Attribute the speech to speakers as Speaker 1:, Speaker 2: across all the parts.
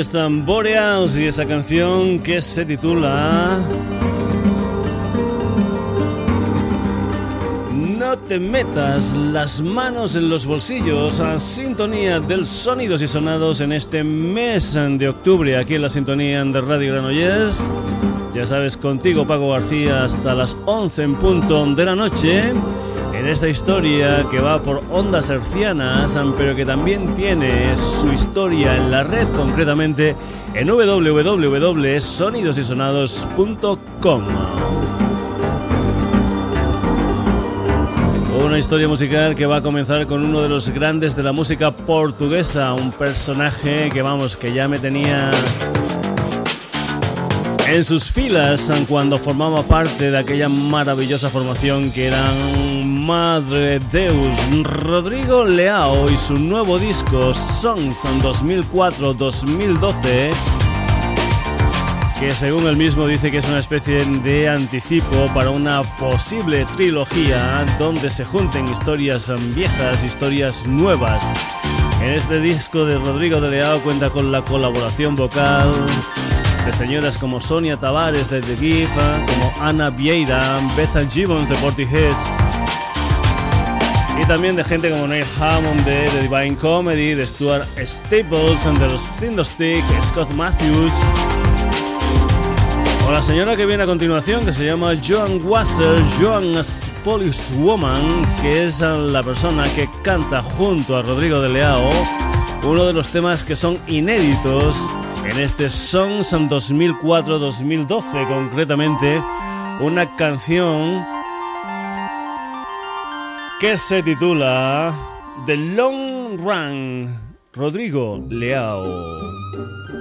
Speaker 1: Están Boreals y esa canción que se titula No te metas las manos en los bolsillos a sintonía del sonidos y sonados en este mes de octubre aquí en la sintonía de Radio Granollers. Ya sabes, contigo Paco García hasta las 11 en punto de la noche en esta historia que va por ondas hercianas, pero que también tiene su historia en la red, concretamente en www.sonidosysonados.com. Una historia musical que va a comenzar con uno de los grandes de la música portuguesa, un personaje que vamos, que ya me tenía en sus filas cuando formaba parte de aquella maravillosa formación que eran Madre Deus, Rodrigo Leao y su nuevo disco Songs 2004-2012 que según él mismo dice que es una especie de anticipo para una posible trilogía donde se junten historias viejas, historias nuevas. En este disco de Rodrigo de Leao cuenta con la colaboración vocal de señoras como Sonia Tavares de The Gift, como Ana Vieira, Beth Gibbons de Portisheads y también de gente como Neil Hammond de The Divine Comedy, de Stuart Staples, de los Stick, Scott Matthews. O la señora que viene a continuación que se llama Joan Wasser, Joan Polish Woman, que es la persona que canta junto a Rodrigo de Leao uno de los temas que son inéditos en este Songs 2004-2012, concretamente una canción que se titula The Long Run, Rodrigo Leao.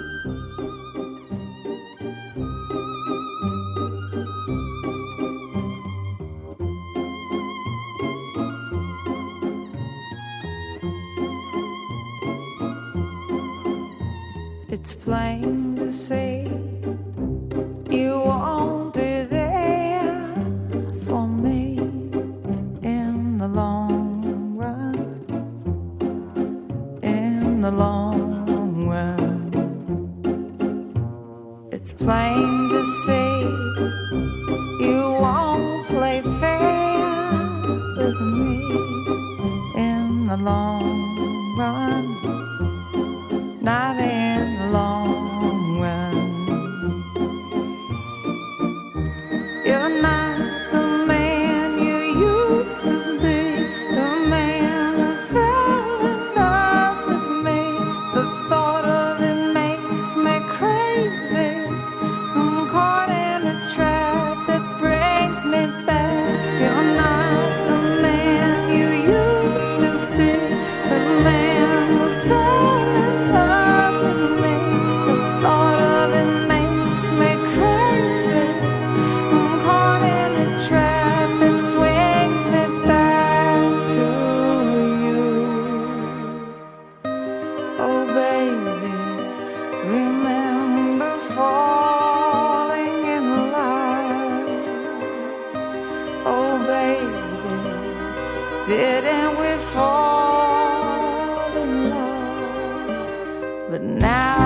Speaker 2: Didn't we fall in love? But now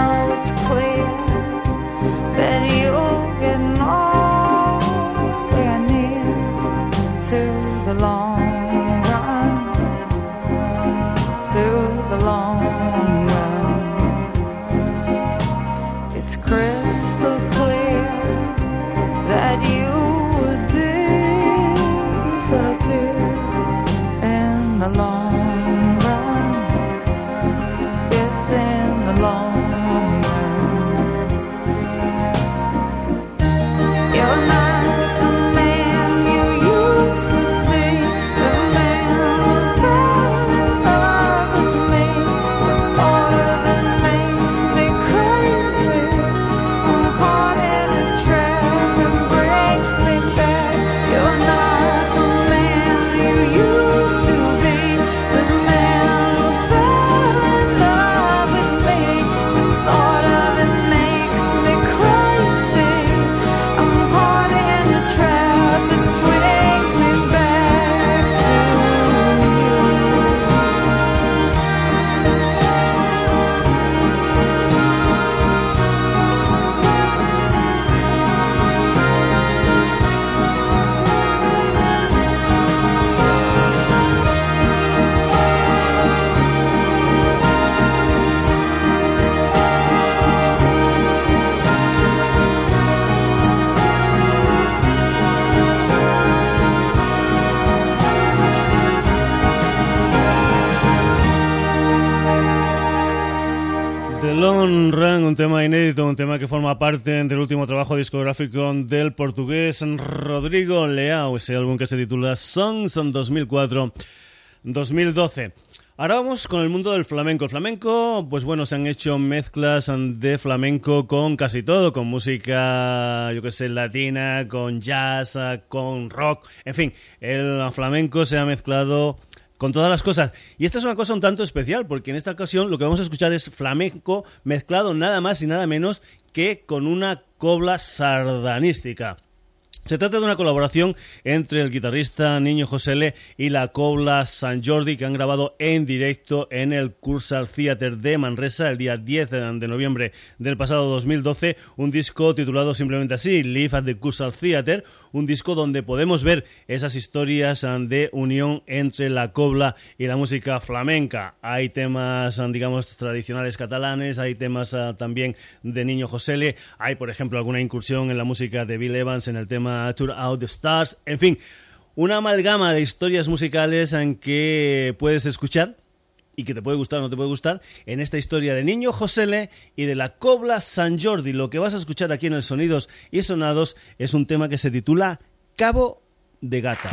Speaker 2: Run Run,
Speaker 1: un tema inédito, un tema que forma parte del último trabajo discográfico del portugués Rodrigo Leao, ese álbum que se titula Songs 2004-2012. Ahora vamos con el mundo del flamenco. El flamenco, pues bueno, se han hecho mezclas de flamenco con casi todo, con música, yo que sé, latina, con jazz, con rock, en fin, el flamenco se ha mezclado con todas las cosas. Y esta es una cosa un tanto especial, porque en esta ocasión lo que vamos a escuchar es flamenco mezclado nada más y nada menos que con una cobla sardanística. Se trata de una colaboración entre el guitarrista Niño Josele y la Cobla San Jordi que han grabado en directo en el Cursal Theater de Manresa el día 10 de noviembre del pasado 2012, un disco titulado simplemente así, Live at the Cursal Theater, un disco donde podemos ver esas historias de unión entre la cobla y la música flamenca. Hay temas, digamos, tradicionales catalanes, hay temas ah, también de Niño Josele, hay, por ejemplo, alguna incursión en la música de Bill Evans en el tema Tour Out the Stars, en fin, una amalgama de historias musicales en que puedes escuchar y que te puede gustar o no te puede gustar en esta historia de Niño Josele y de la Cobla San Jordi. Lo que vas a escuchar aquí en el Sonidos y Sonados es un tema que se titula Cabo de Gata.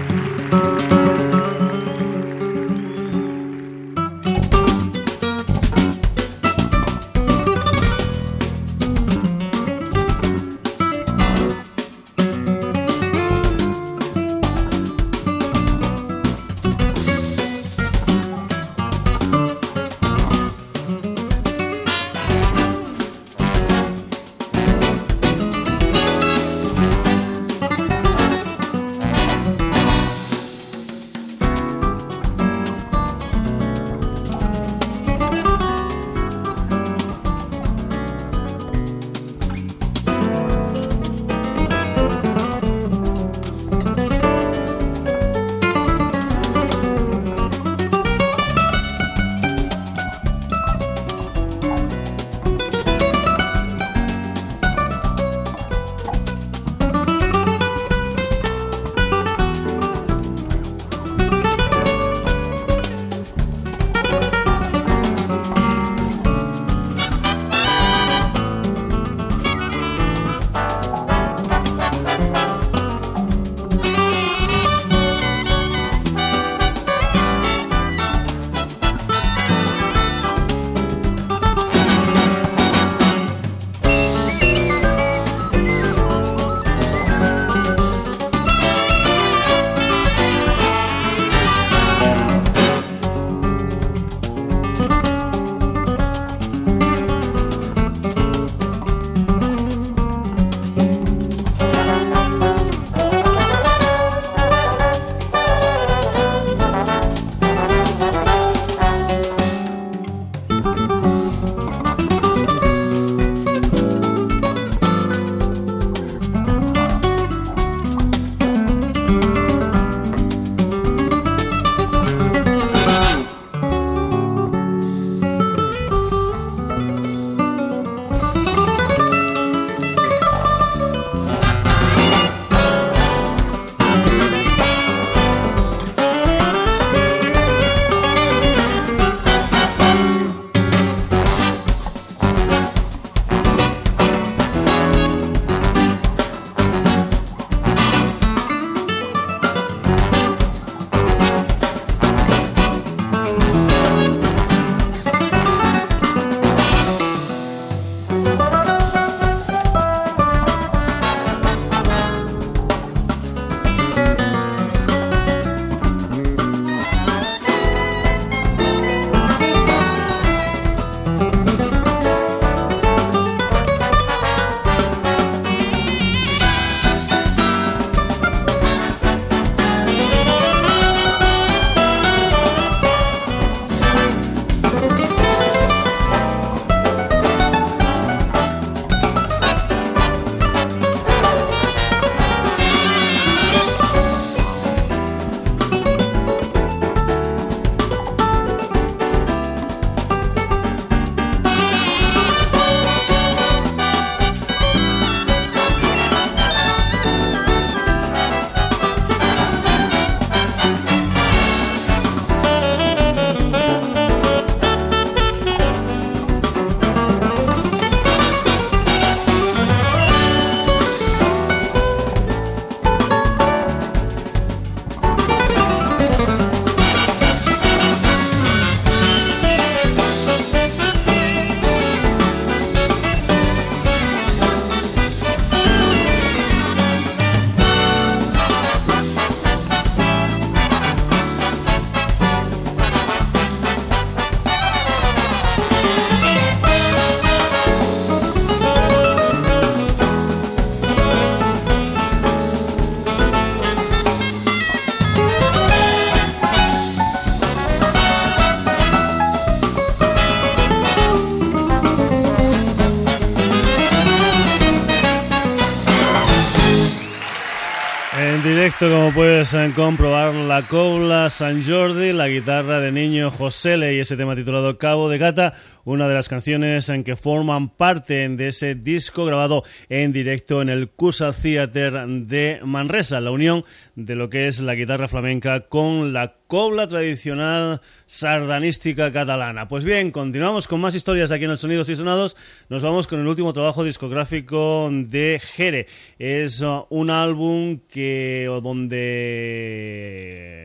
Speaker 1: Directo, como puedes eh, comprobar, la cobla San Jordi, la guitarra de niño José y ese tema titulado Cabo de Gata, una de las canciones en que forman parte de ese disco grabado en directo en el Cusa Theater de Manresa, la unión de lo que es la guitarra flamenca con la cobla tradicional sardanística catalana. Pues bien, continuamos con más historias aquí en el Sonidos y Sonados. Nos vamos con el último trabajo discográfico de Jere. Es uh, un álbum que donde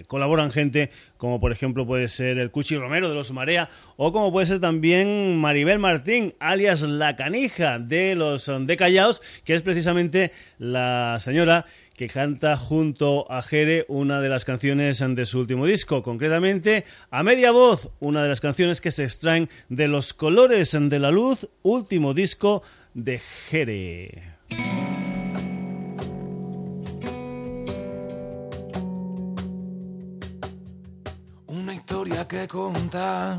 Speaker 1: colaboran gente como por ejemplo puede ser el Cuchi Romero de los Marea o como puede ser también Maribel Martín, alias La Canija de los de Callaos, que es precisamente la señora que canta junto a Jere una de las canciones de su último disco, concretamente a media voz, una de las canciones que se extraen de Los Colores de la Luz, último disco de Jere.
Speaker 3: Que contar,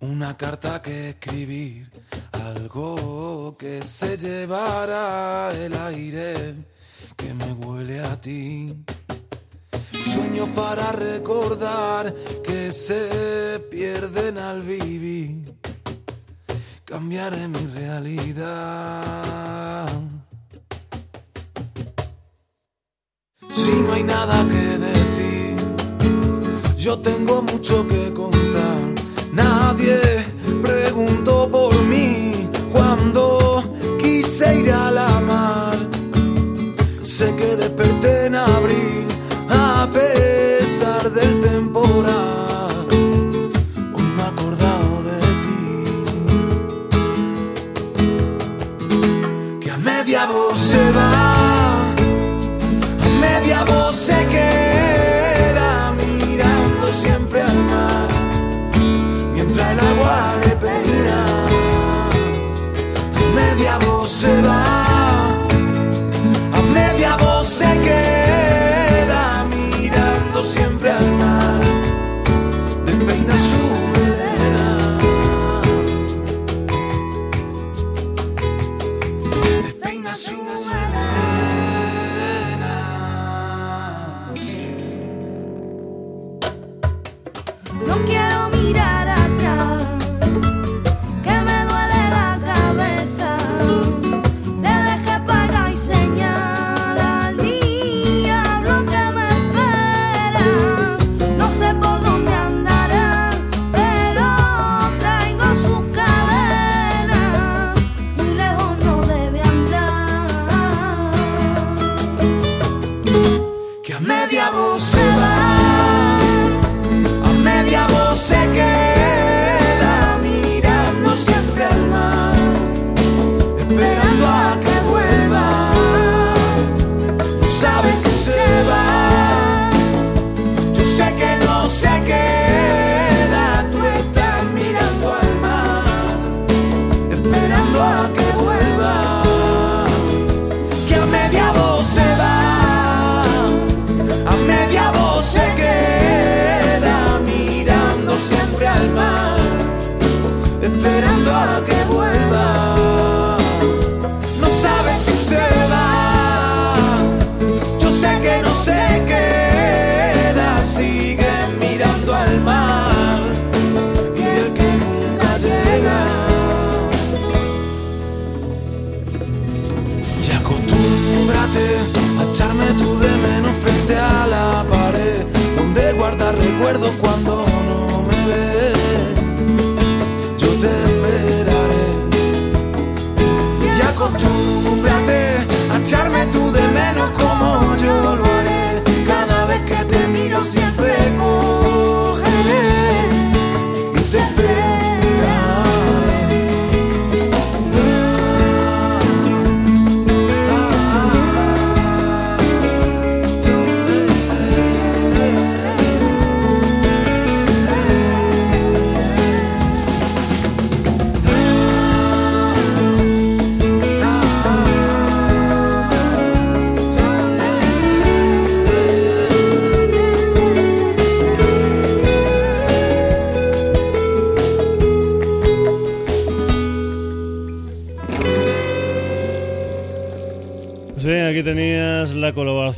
Speaker 3: una carta que escribir, algo que se llevará el aire que me huele a ti. Sueños para recordar que se pierden al vivir. Cambiaré mi realidad. Si no hay nada que decir, yo tengo mucho que contar. Nadie preguntó por mí cuando quise ir a la mar. Sé que desperté en abril a pesar del temporal. Hoy me he acordado de ti. Que a media voz se va, a media voz se queda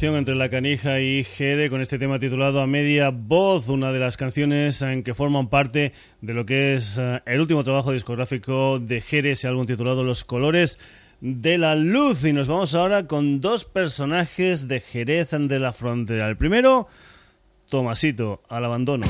Speaker 1: entre La Canija y Jere con este tema titulado A Media Voz, una de las canciones en que forman parte de lo que es eh, el último trabajo discográfico de Jere, ese álbum titulado Los Colores de la Luz. Y nos vamos ahora con dos personajes de Jerez de la Frontera. El primero, Tomasito, al abandono.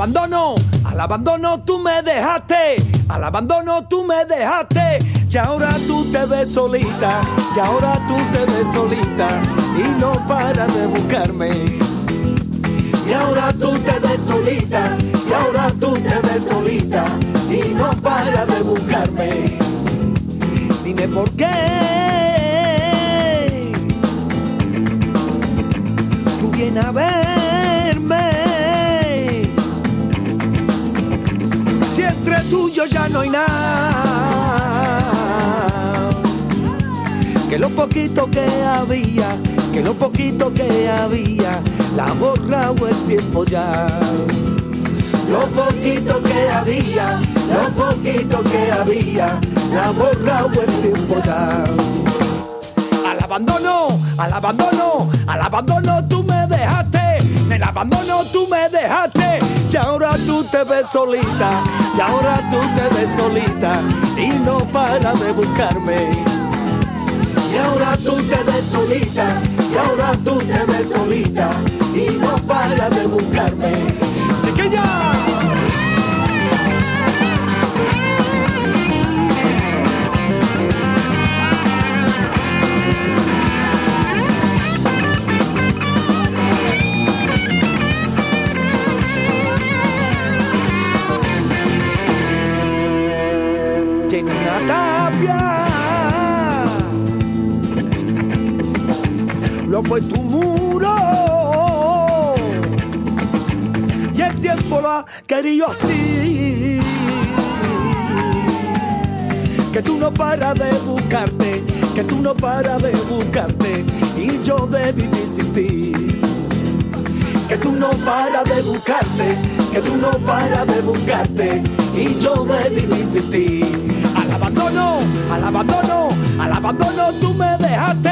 Speaker 4: Abandono, al abandono tú me dejaste, al abandono tú me dejaste, y ahora tú te ves solita, y ahora tú te ves solita, y no para de buscarme. Y ahora tú te ves solita, y ahora tú te ves solita, y no para de buscarme. Dime por qué. Tú vienes a ver tuyo ya no hay nada. Que lo poquito que había, que lo poquito que había, la borrado el tiempo ya. Lo poquito que había, lo poquito que había, la borrado el tiempo ya. Al abandono, al abandono, al abandono tú me dejaste, el abandono tú me dejaste y ahora tú te ves solita, y ahora tú te ves solita y no para de buscarme. Y ahora tú te ves solita, y ahora tú te ves solita y no para de buscarme. ¡Chiquilla! Fue tu muro. Y el tiempo lo ha querido así. Que tú no paras de buscarte, que tú no paras de buscarte. Y yo de vivir sin ti. Que tú no paras de buscarte, que tú no paras de buscarte. Y yo de vivir sin ti. Al abandono, al abandono, tú me dejaste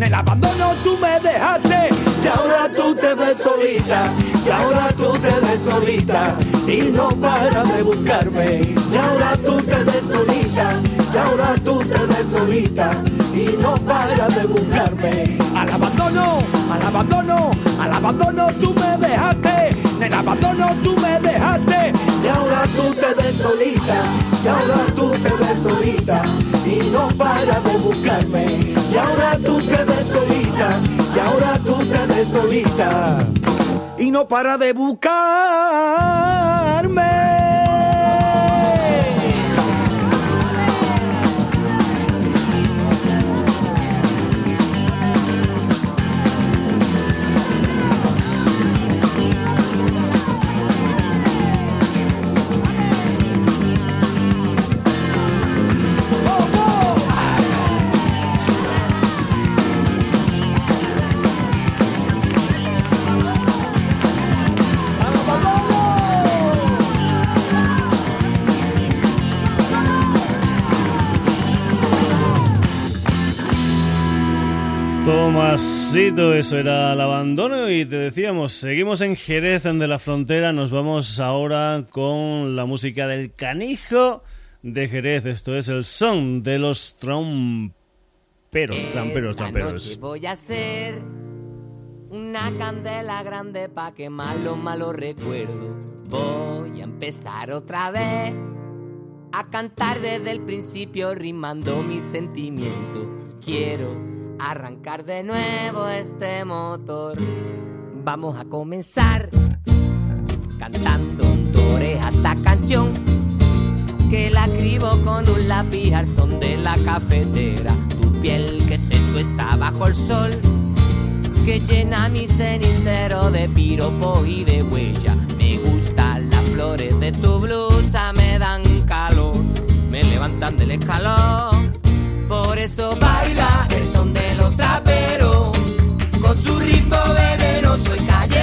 Speaker 4: en el abandono tú me dejaste y ahora tú te ves solita, y ahora tú te ves solita y no para de buscarme. Y ahora tú te ves solita, y ahora tú te ves solita y no para de buscarme. Al abandono, al abandono, al abandono tú me dejaste, en el abandono tú me dejaste y ahora tú te ves solita, y ahora tú te ves solita y no para de buscarme. Y ahora tú te ves solita, y ahora tú te ves solita y no para de buscarme.
Speaker 1: Tomasito, eso era el abandono y te decíamos, seguimos en Jerez de la Frontera, nos vamos ahora con la música del canijo de Jerez, esto es el son de los tromperos, tramperos, tramperos.
Speaker 5: voy a hacer una candela grande pa' quemar los malos recuerdos. Voy a empezar otra vez a cantar desde el principio rimando mi sentimiento. Quiero arrancar de nuevo este motor. Vamos a comenzar cantando en tu oreja esta canción que la escribo con un lápiz al son de la cafetera. Tu piel que se está bajo el sol que llena mi cenicero de piropo y de huella. Me gustan las flores de tu blusa, me dan calor, me levantan del escalón eso baila el son de los traperos. Con su ritmo venenoso y callero.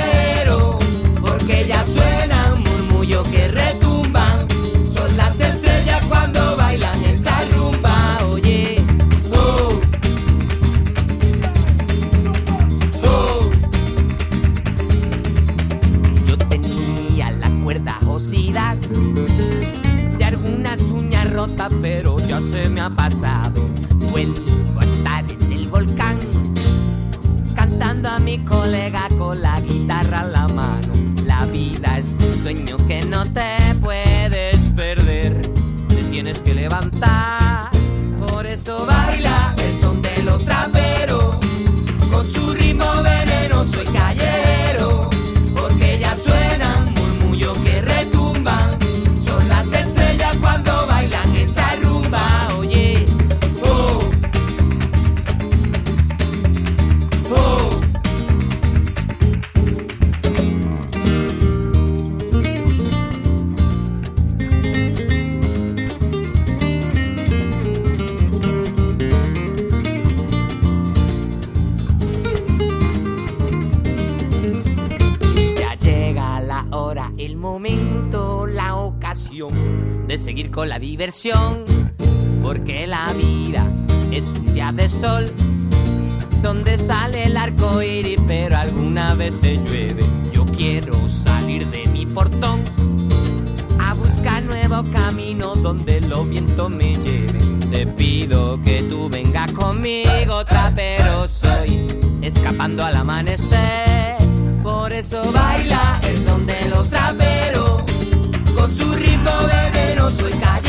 Speaker 5: Donde los vientos me lleven. Te pido que tú vengas conmigo, trapero soy, escapando al amanecer. Por eso baila el son de los traperos, con su ritmo venenoso y callero.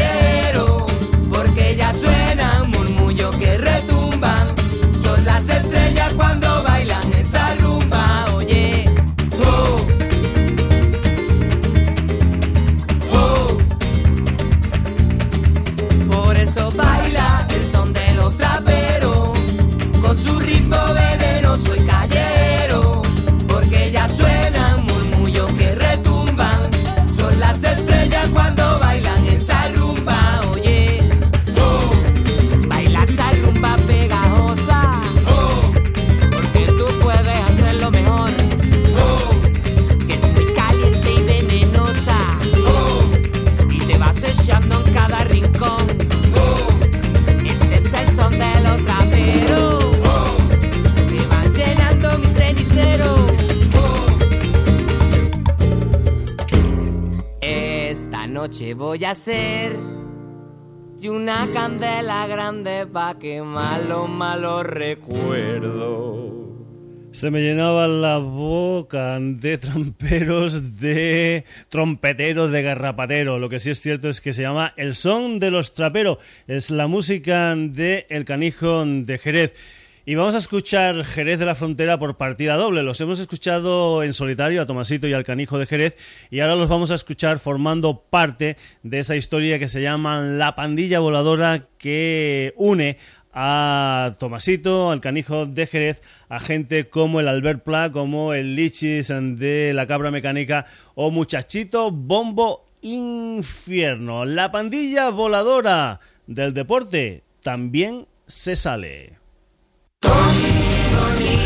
Speaker 5: Grande pa' quemar los malos recuerdos.
Speaker 1: Se me llenaba la boca de tramperos, de trompeteros, de garrapateros. Lo que sí es cierto es que se llama El Son de los Traperos. Es la música de El Canijo de Jerez. Y vamos a escuchar Jerez de la Frontera por partida doble. Los hemos escuchado en solitario a Tomasito y al Canijo de Jerez y ahora los vamos a escuchar formando parte de esa historia que se llama La Pandilla Voladora que une a Tomasito, al canijo de Jerez, a gente como el Albert Pla, como el Lichis de la Cabra Mecánica o Muchachito Bombo Infierno. La pandilla voladora del deporte también se sale.
Speaker 6: Me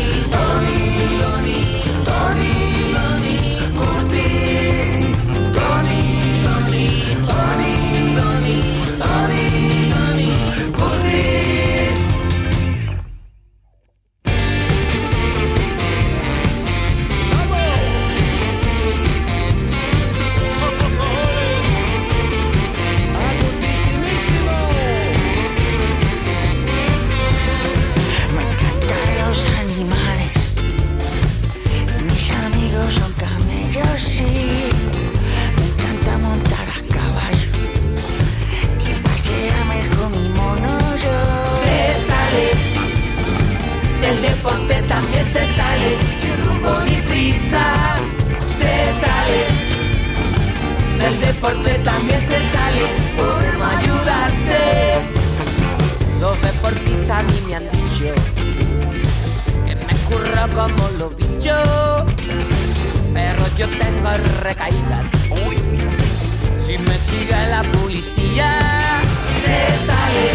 Speaker 5: deporte también se sale. Podemos ayudarte. Los deportistas a mí me han dicho que me curro como los bichos, pero yo tengo recaídas. Uy, si me sigue la policía, se sale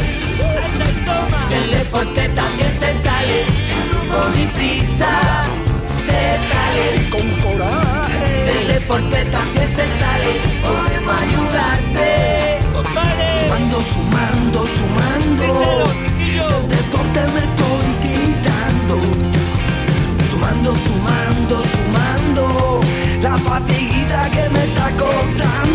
Speaker 7: Del deporte también se sale, sin rumbo ni prisa. Se sale
Speaker 4: con coraje.
Speaker 7: del deporte también se sale, podemos ayudarte.
Speaker 5: Sumando, sumando, sumando. Del deporte me estoy quitando. Sumando, sumando, sumando. La fatiguita que me está costando.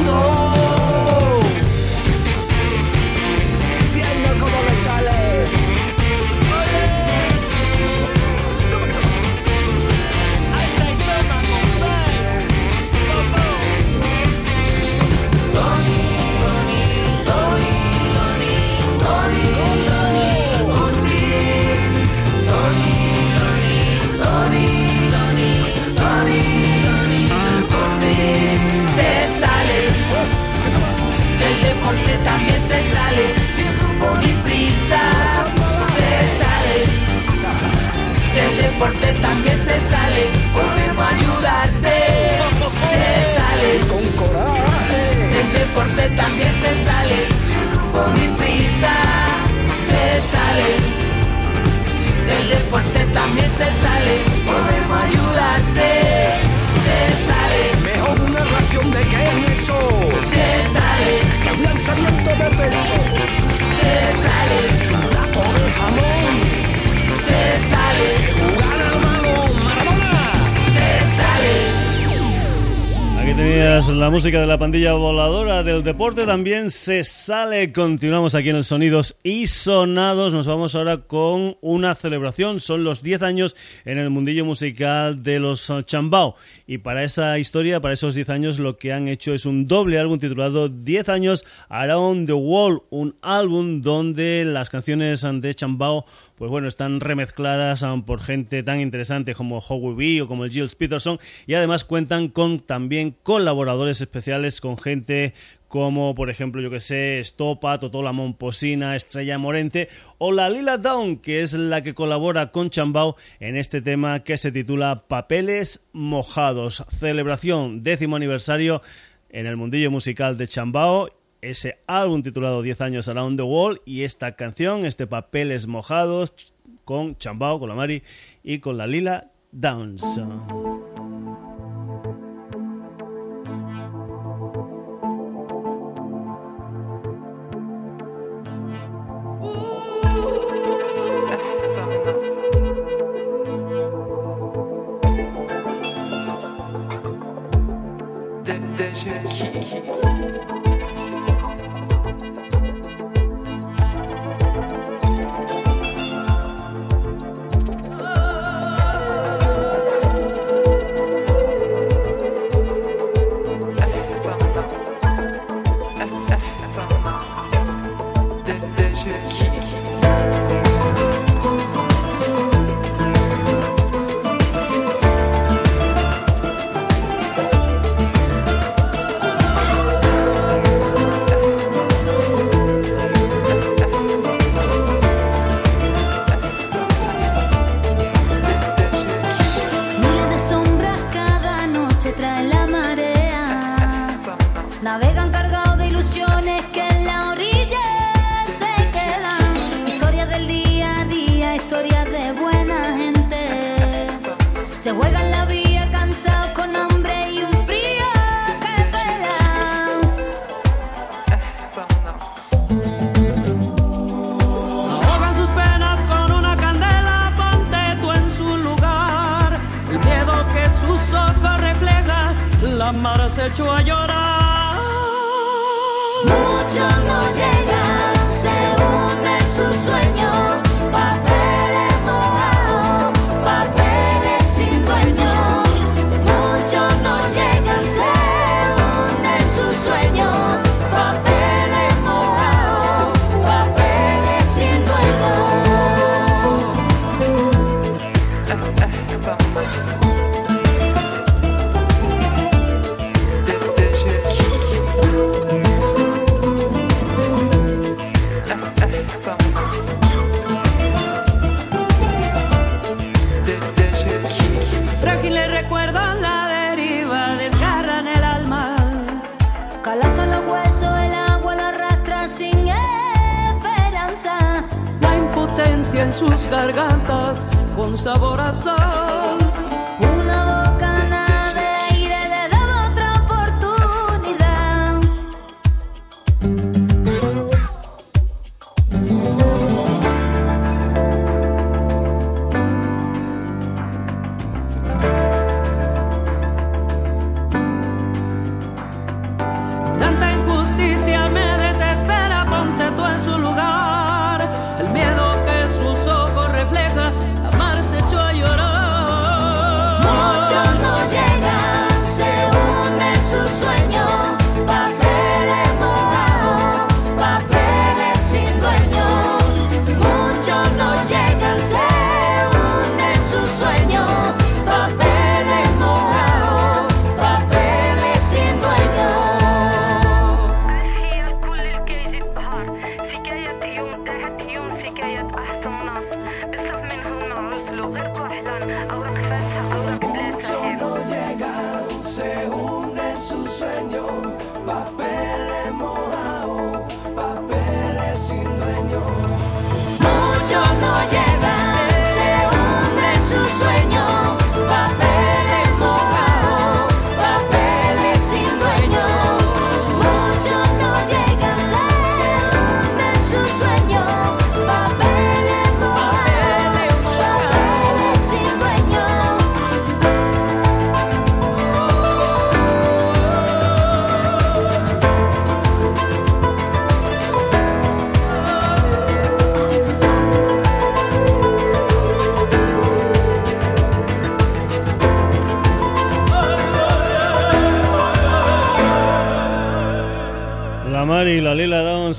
Speaker 1: Música de la pandilla voladora del deporte, también se sale. Continuamos aquí en el Sonidos y Sonados. Nos vamos ahora con una celebración. Son los 10 años en el mundillo musical de los Chambao. Y para esa historia, para esos 10 años, lo que han hecho es un doble álbum titulado 10 años Around the World. Un álbum donde las canciones de Chambao pues bueno, están remezcladas um, por gente tan interesante como Howie B o como el Gilles Peterson y además cuentan con también colaboradores especiales con gente como por ejemplo, yo que sé, Stopa, Totola Momposina, Estrella Morente o la Lila Down, que es la que colabora con Chambao en este tema que se titula Papeles Mojados. Celebración, décimo aniversario en el mundillo musical de Chambao ese álbum titulado 10 años Around the World y esta canción, este Papeles Mojados con Chambao, con la Mari y con la Lila Downs.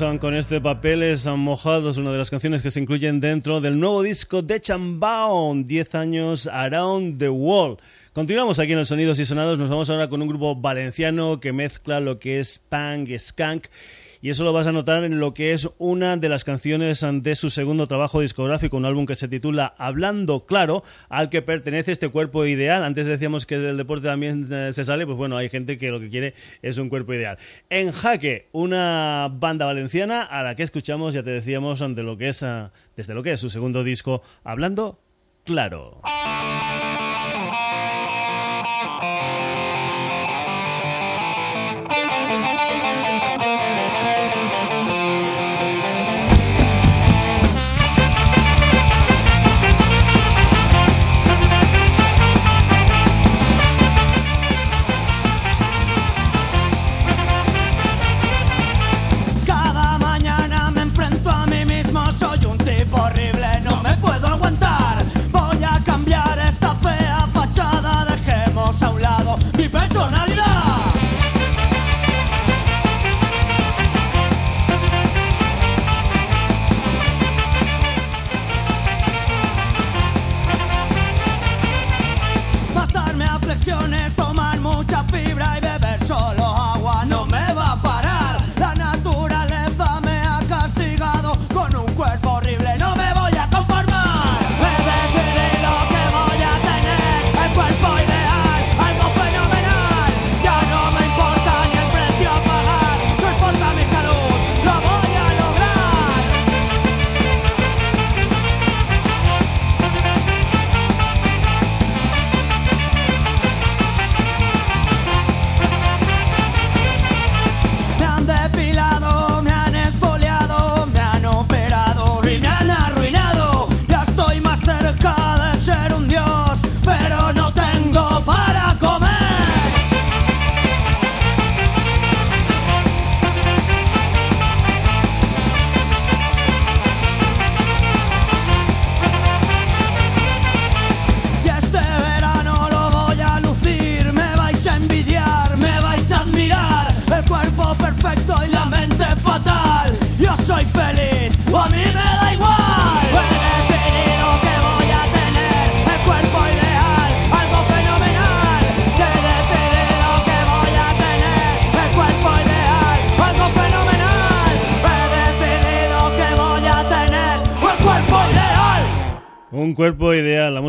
Speaker 8: Con
Speaker 1: este Papeles Mojados, una de las canciones que se incluyen dentro del nuevo disco de Chambaon, 10 años Around the World. Continuamos aquí en el Sonidos y Sonados, nos vamos ahora con un grupo valenciano que mezcla lo que es punk, skunk y eso lo vas a notar en lo que es una de las canciones de su segundo trabajo discográfico, un álbum que se titula Hablando Claro, al que pertenece este cuerpo ideal. Antes decíamos que del deporte también eh, se sale, pues bueno, hay gente que lo que quiere es un cuerpo ideal. En Jaque, una banda valenciana a la que escuchamos, ya te decíamos, de lo que es, eh, desde lo que es su segundo disco, Hablando Claro.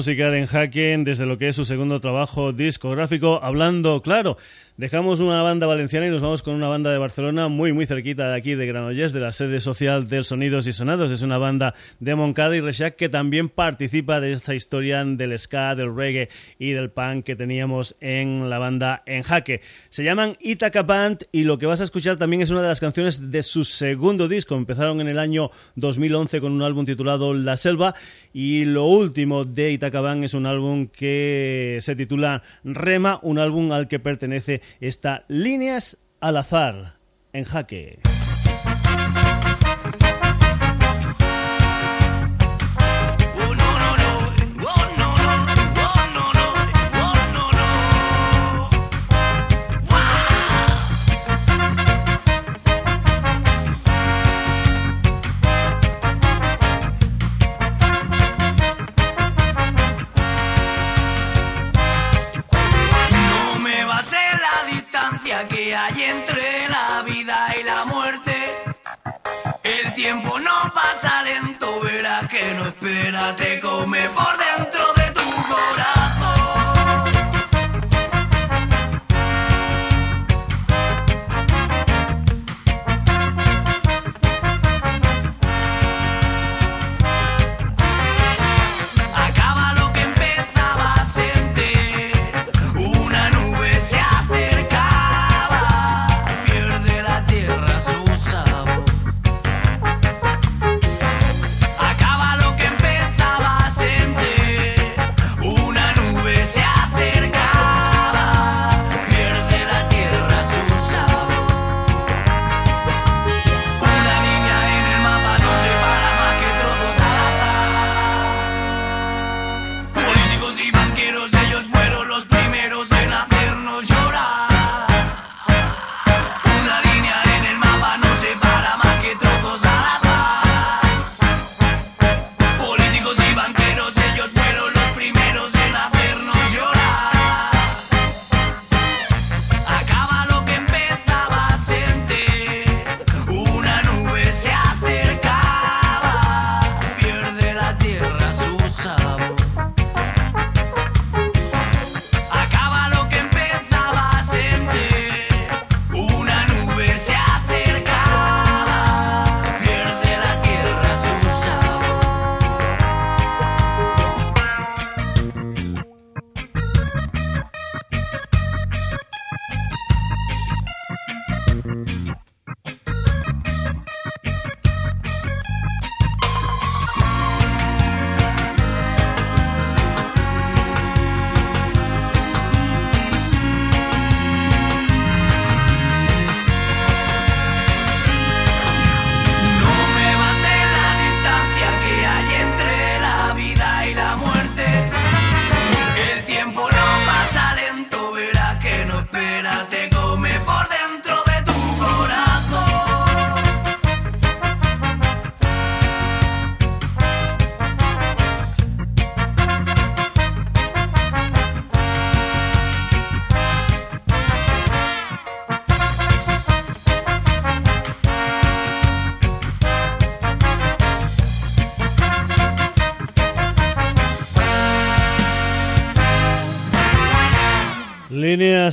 Speaker 3: Música de Enjaque desde lo que es su segundo trabajo discográfico, hablando claro Dejamos una banda valenciana y nos vamos con una banda de Barcelona muy muy cerquita de aquí de Granollers, de la sede social del Sonidos y Sonados. Es una banda de Moncada y Reixac que también participa de esta historia del ska, del reggae y del punk que teníamos en la banda En Jaque. Se llaman Itaca Band y lo que vas a escuchar también es una de las canciones de su segundo disco. Empezaron en el año 2011 con un álbum titulado La Selva y lo último de Itaca Band es un álbum que se titula Rema, un álbum al que pertenece está Líneas al azar en jaque.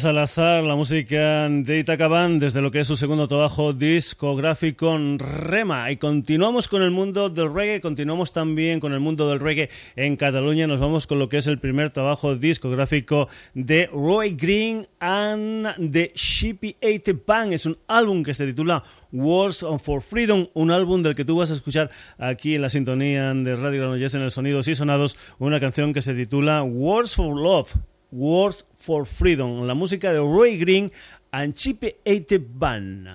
Speaker 1: Salazar, la música de Itacaban desde lo que es su segundo trabajo discográfico Rema. Y continuamos con el mundo del reggae, continuamos también con el mundo del reggae en Cataluña. Nos vamos con lo que es el primer trabajo discográfico de Roy Green and the Shippy Eight Band. Es un álbum que se titula Wars for Freedom, un álbum del que tú vas a escuchar aquí en la sintonía de Radio Granollers en el Sonidos y Sonados, una canción que se titula Wars for Love. Wars for Freedom, la música de Roy Green and Chipe Eite Band.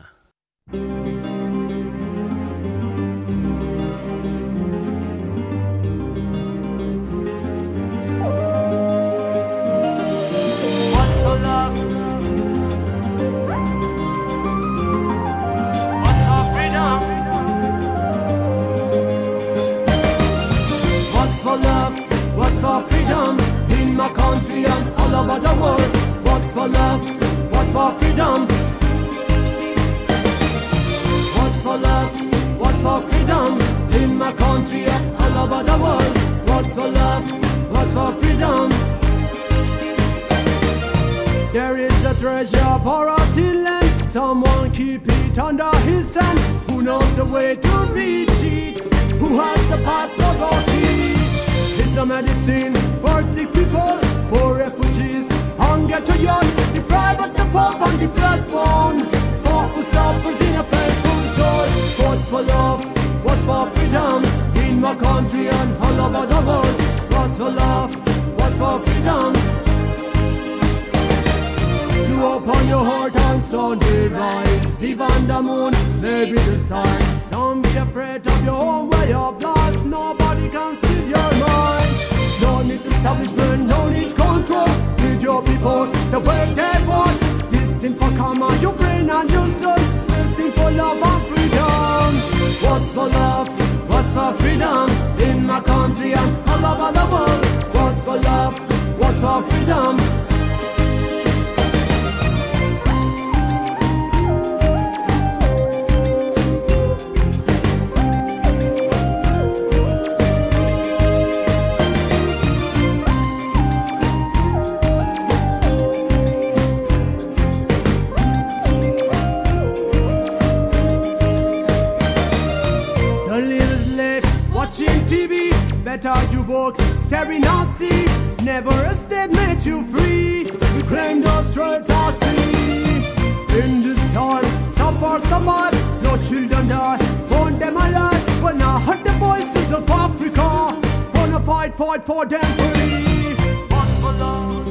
Speaker 9: My country and all over the world. What's for love? What's for freedom?
Speaker 10: You open your heart and sound the rise. Even the moon, maybe the stars. Don't be afraid of your own way of life. Nobody can steal your mind. No need establishment, no need control. With your people, the way they want. This simple karma, your brain and your soul. This simple love and freedom. What's for love? For freedom? In my country and all over the world. What's for love? What's for freedom? Better you walk, staring see. Never a state made you free. You claim those streets are sea. In this time, suffer survive. No children die, want them alive. When I heard the voices of Africa, wanna fight, fight for them free. One for love.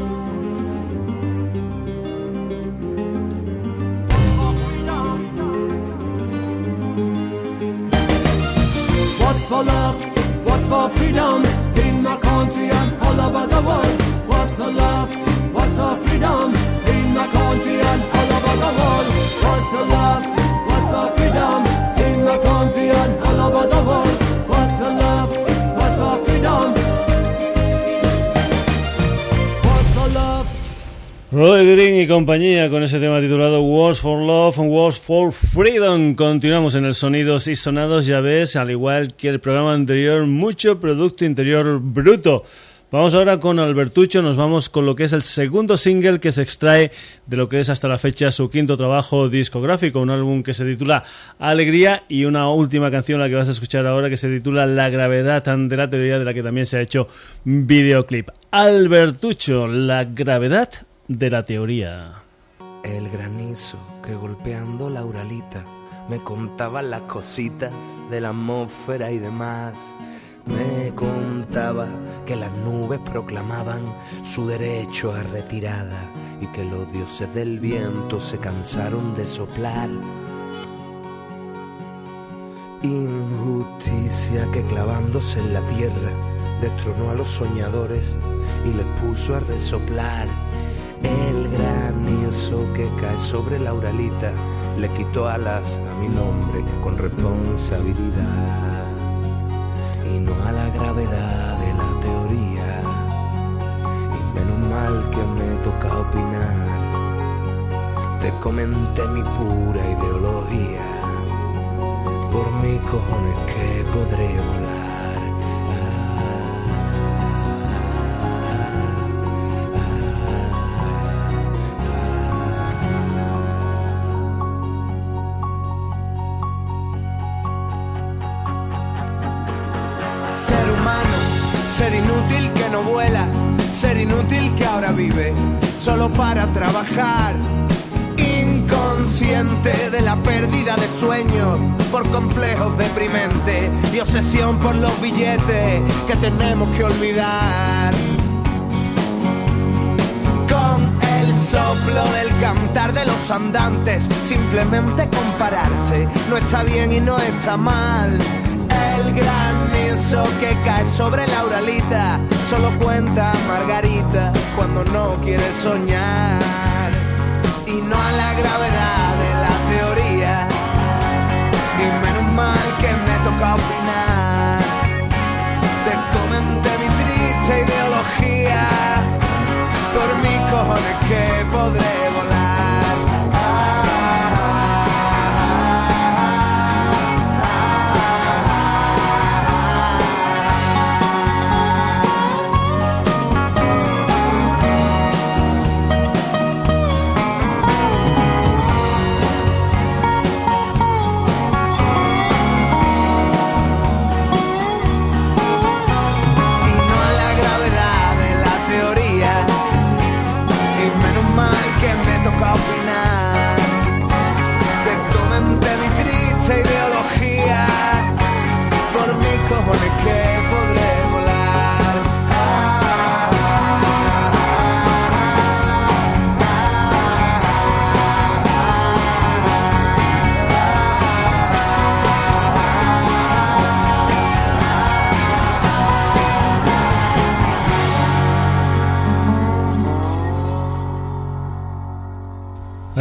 Speaker 10: What's for love? What's for freedom? In my country and all over the world. What's for love? What's for freedom? In my country and all over the world. What's for love? What's for freedom? In my country and all over the world. What's for love?
Speaker 1: Roy Green y compañía con ese tema titulado Wars for Love and Wars for Freedom. Continuamos en el Sonidos y Sonados, ya ves, al igual que el programa anterior, mucho producto interior bruto. Vamos ahora con Albertucho, nos vamos con lo que es el segundo single que se extrae de lo que es hasta la fecha su quinto trabajo discográfico, un álbum que se titula Alegría y una última canción la que vas a escuchar ahora que se titula La gravedad de la teoría de la que también se ha hecho videoclip. Albertucho, la gravedad de la teoría.
Speaker 11: El granizo que golpeando la uralita me contaba las cositas de la atmósfera y demás. Me contaba que las nubes proclamaban su derecho a retirada y que los dioses del viento se cansaron de soplar. Injusticia que clavándose en la tierra destronó a los soñadores y les puso a resoplar. El granizo que cae sobre la uralita le quitó alas a mi nombre con responsabilidad y no a la gravedad de la teoría. Y menos mal que me toca opinar. Te comenté mi pura ideología. Por mi cojones que podré volar. Trabajar. Inconsciente de la pérdida de sueño por complejos deprimente y obsesión por los billetes que tenemos que olvidar. Con el soplo del cantar de los andantes, simplemente compararse no está bien y no está mal. El granizo que cae sobre la uralita solo cuenta Margarita cuando no quiere soñar y no a la gravedad de la teoría. Y menos mal que me toca opinar. Te comenté mi triste ideología. Por mis cojones que podré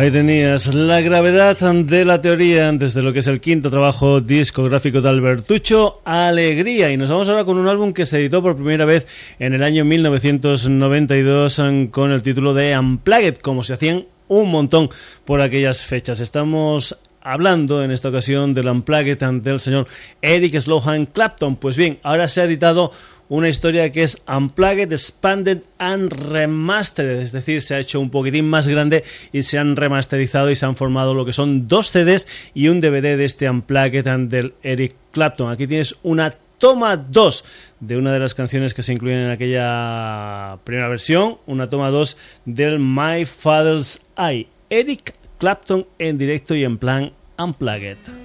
Speaker 1: Ahí tenías la gravedad de la teoría desde lo que es el quinto trabajo discográfico de Albertucho, Alegría. Y nos vamos ahora con un álbum que se editó por primera vez en el año 1992 con el título de Unplugged, como se hacían un montón por aquellas fechas. Estamos hablando en esta ocasión del Unplugged del señor Eric Slohan Clapton. Pues bien, ahora se ha editado una historia que es Unplugged, Expanded and Remastered, es decir, se ha hecho un poquitín más grande y se han remasterizado y se han formado lo que son dos CDs y un DVD de este Unplugged del Eric Clapton. Aquí tienes una toma 2 de una de las canciones que se incluyen en aquella primera versión, una toma 2 del My Father's Eye. Eric Clapton en directo y en plan Unplugged.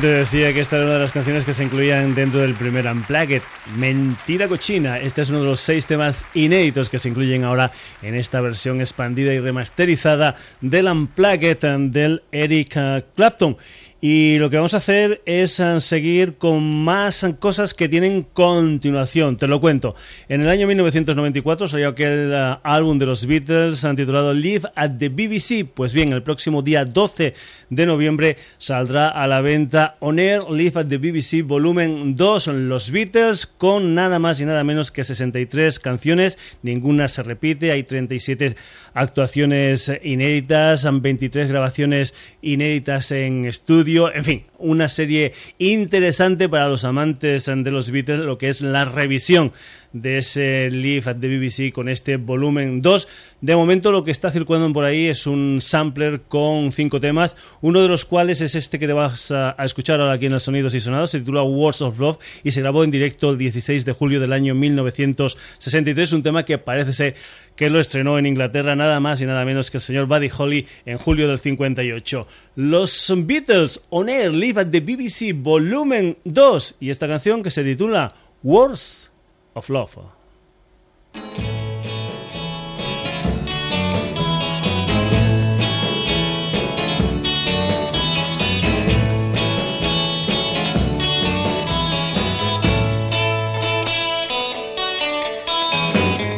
Speaker 1: Decía que esta era una de las canciones que se incluían dentro del primer Unplugged. Mentira cochina. Este es uno de los seis temas inéditos que se incluyen ahora en esta versión expandida y remasterizada del Unplugged del Eric eh, Clapton. Y lo que vamos a hacer es eh, seguir con más cosas que tienen continuación. Te lo cuento. En el año 1994 salió aquel eh, álbum de los Beatles eh, titulado Live at the BBC. Pues bien, el próximo día 12 de noviembre saldrá a la venta On Air Live at the BBC Volumen 2. Los Beatles con nada más y nada menos que 63 canciones. Ninguna se repite. Hay 37 actuaciones inéditas, 23 grabaciones inéditas en estudio. En fin, una serie interesante para los amantes de los Beatles, lo que es la revisión de ese Live at the BBC con este volumen 2. De momento lo que está circulando por ahí es un sampler con cinco temas, uno de los cuales es este que te vas a, a escuchar ahora aquí en los Sonidos y Sonados, se titula Words of Love y se grabó en directo el 16 de julio del año 1963, un tema que parece ser que lo estrenó en Inglaterra nada más y nada menos que el señor Buddy Holly en julio del 58. Los Beatles On Air Live at the BBC Volumen 2 y esta canción que se titula Words of Love.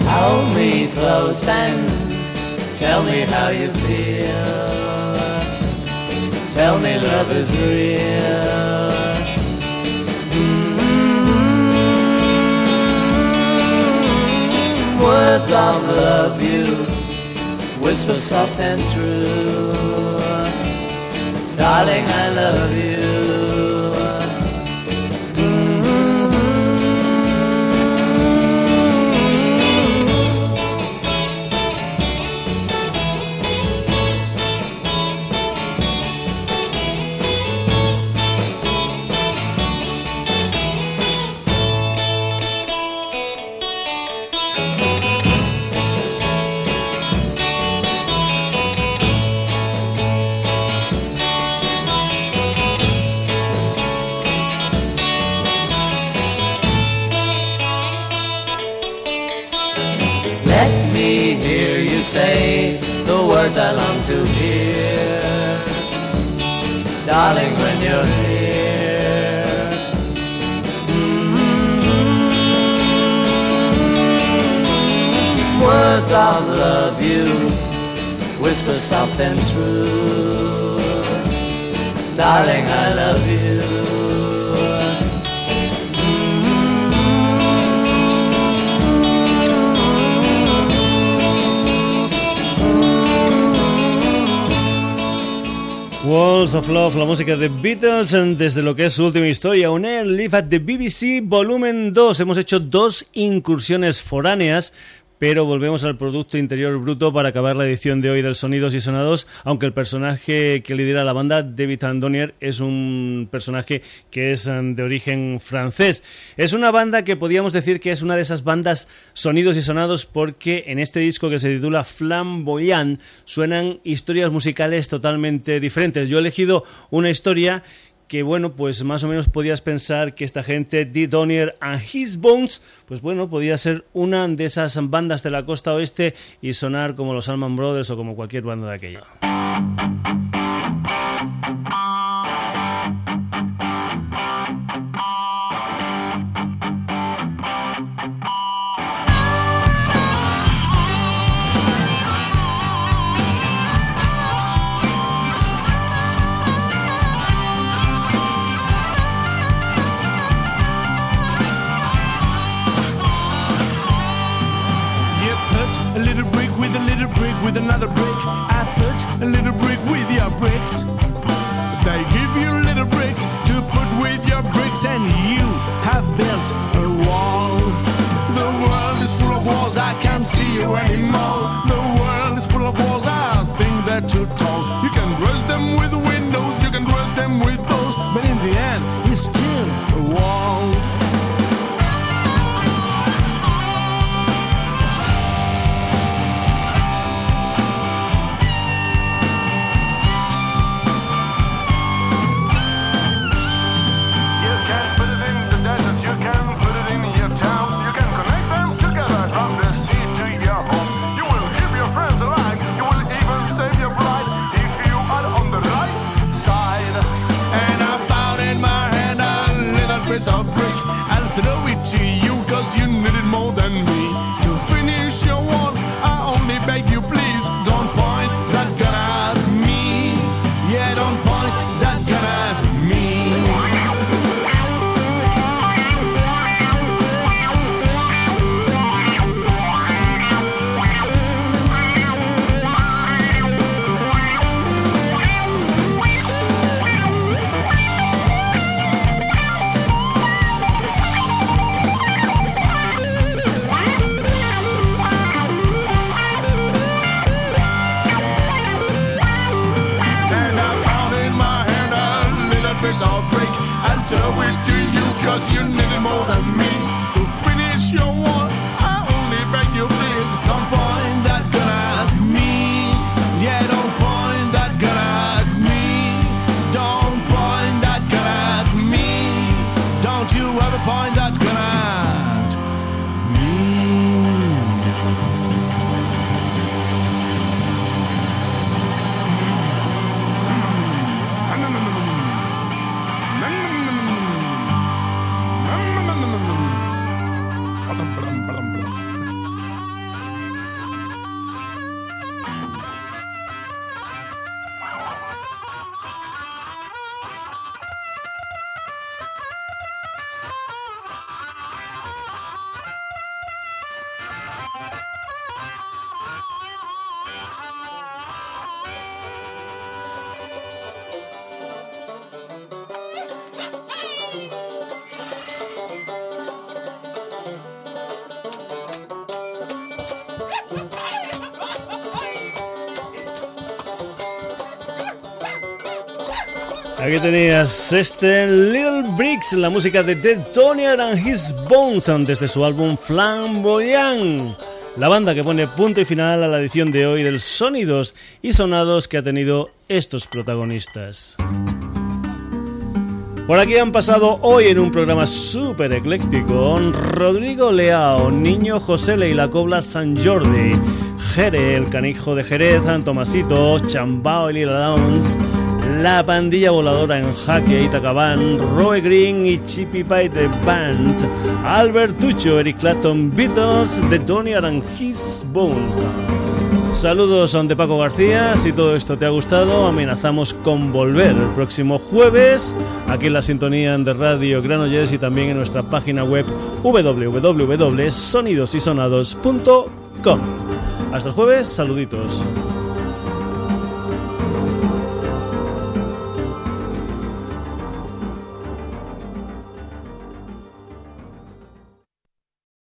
Speaker 12: Hold me close and tell me how you feel. Tell me love is real. Words of love you whisper soft and true. Darling, I love you. Words I long to hear. Darling, when you're here. Mm, Words of love you whisper soft and true. Darling, I love you.
Speaker 1: Walls of Love, la música de Beatles desde lo que es su última historia, Un Live at the BBC Volumen 2. Hemos hecho dos incursiones foráneas pero volvemos al Producto Interior Bruto para acabar la edición de hoy del Sonidos y Sonados, aunque el personaje que lidera la banda, David Andonier, es un personaje que es um, de origen francés. Es una banda que podríamos decir que es una de esas bandas Sonidos y Sonados porque en este disco que se titula Flamboyant suenan historias musicales totalmente diferentes. Yo he elegido una historia que bueno, pues más o menos podías pensar que esta gente, D. Donier and His Bones, pues bueno, podía ser una de esas bandas de la costa oeste y sonar como los Alman Brothers o como cualquier banda de aquella.
Speaker 3: With another brick. I put a little brick with your bricks. They give you little bricks to put with your bricks, and you to you.
Speaker 1: Aquí tenías este Little Bricks, la música de Ted Tonier and His Bones desde su álbum Flamboyant. La banda que pone punto y final a la edición de hoy del Sonidos y Sonados que ha tenido estos protagonistas. Por aquí han pasado hoy en un programa súper ecléctico Rodrigo Leao, Niño José y la Cobla San Jordi, Jere, el canijo de Jerez, Tomasito, Chambao y Lila Downs, la pandilla voladora en jaque, Itacabán, Roy Green y Chippy Pie The Band, Albert Tucho, Eric Clapton, Beatles, The Tony His Bones. Saludos de Paco García, si todo esto te ha gustado, amenazamos con volver el próximo jueves aquí en la sintonía de Radio Granollers y también en nuestra página web www.sonidosysonados.com. Hasta el jueves, saluditos.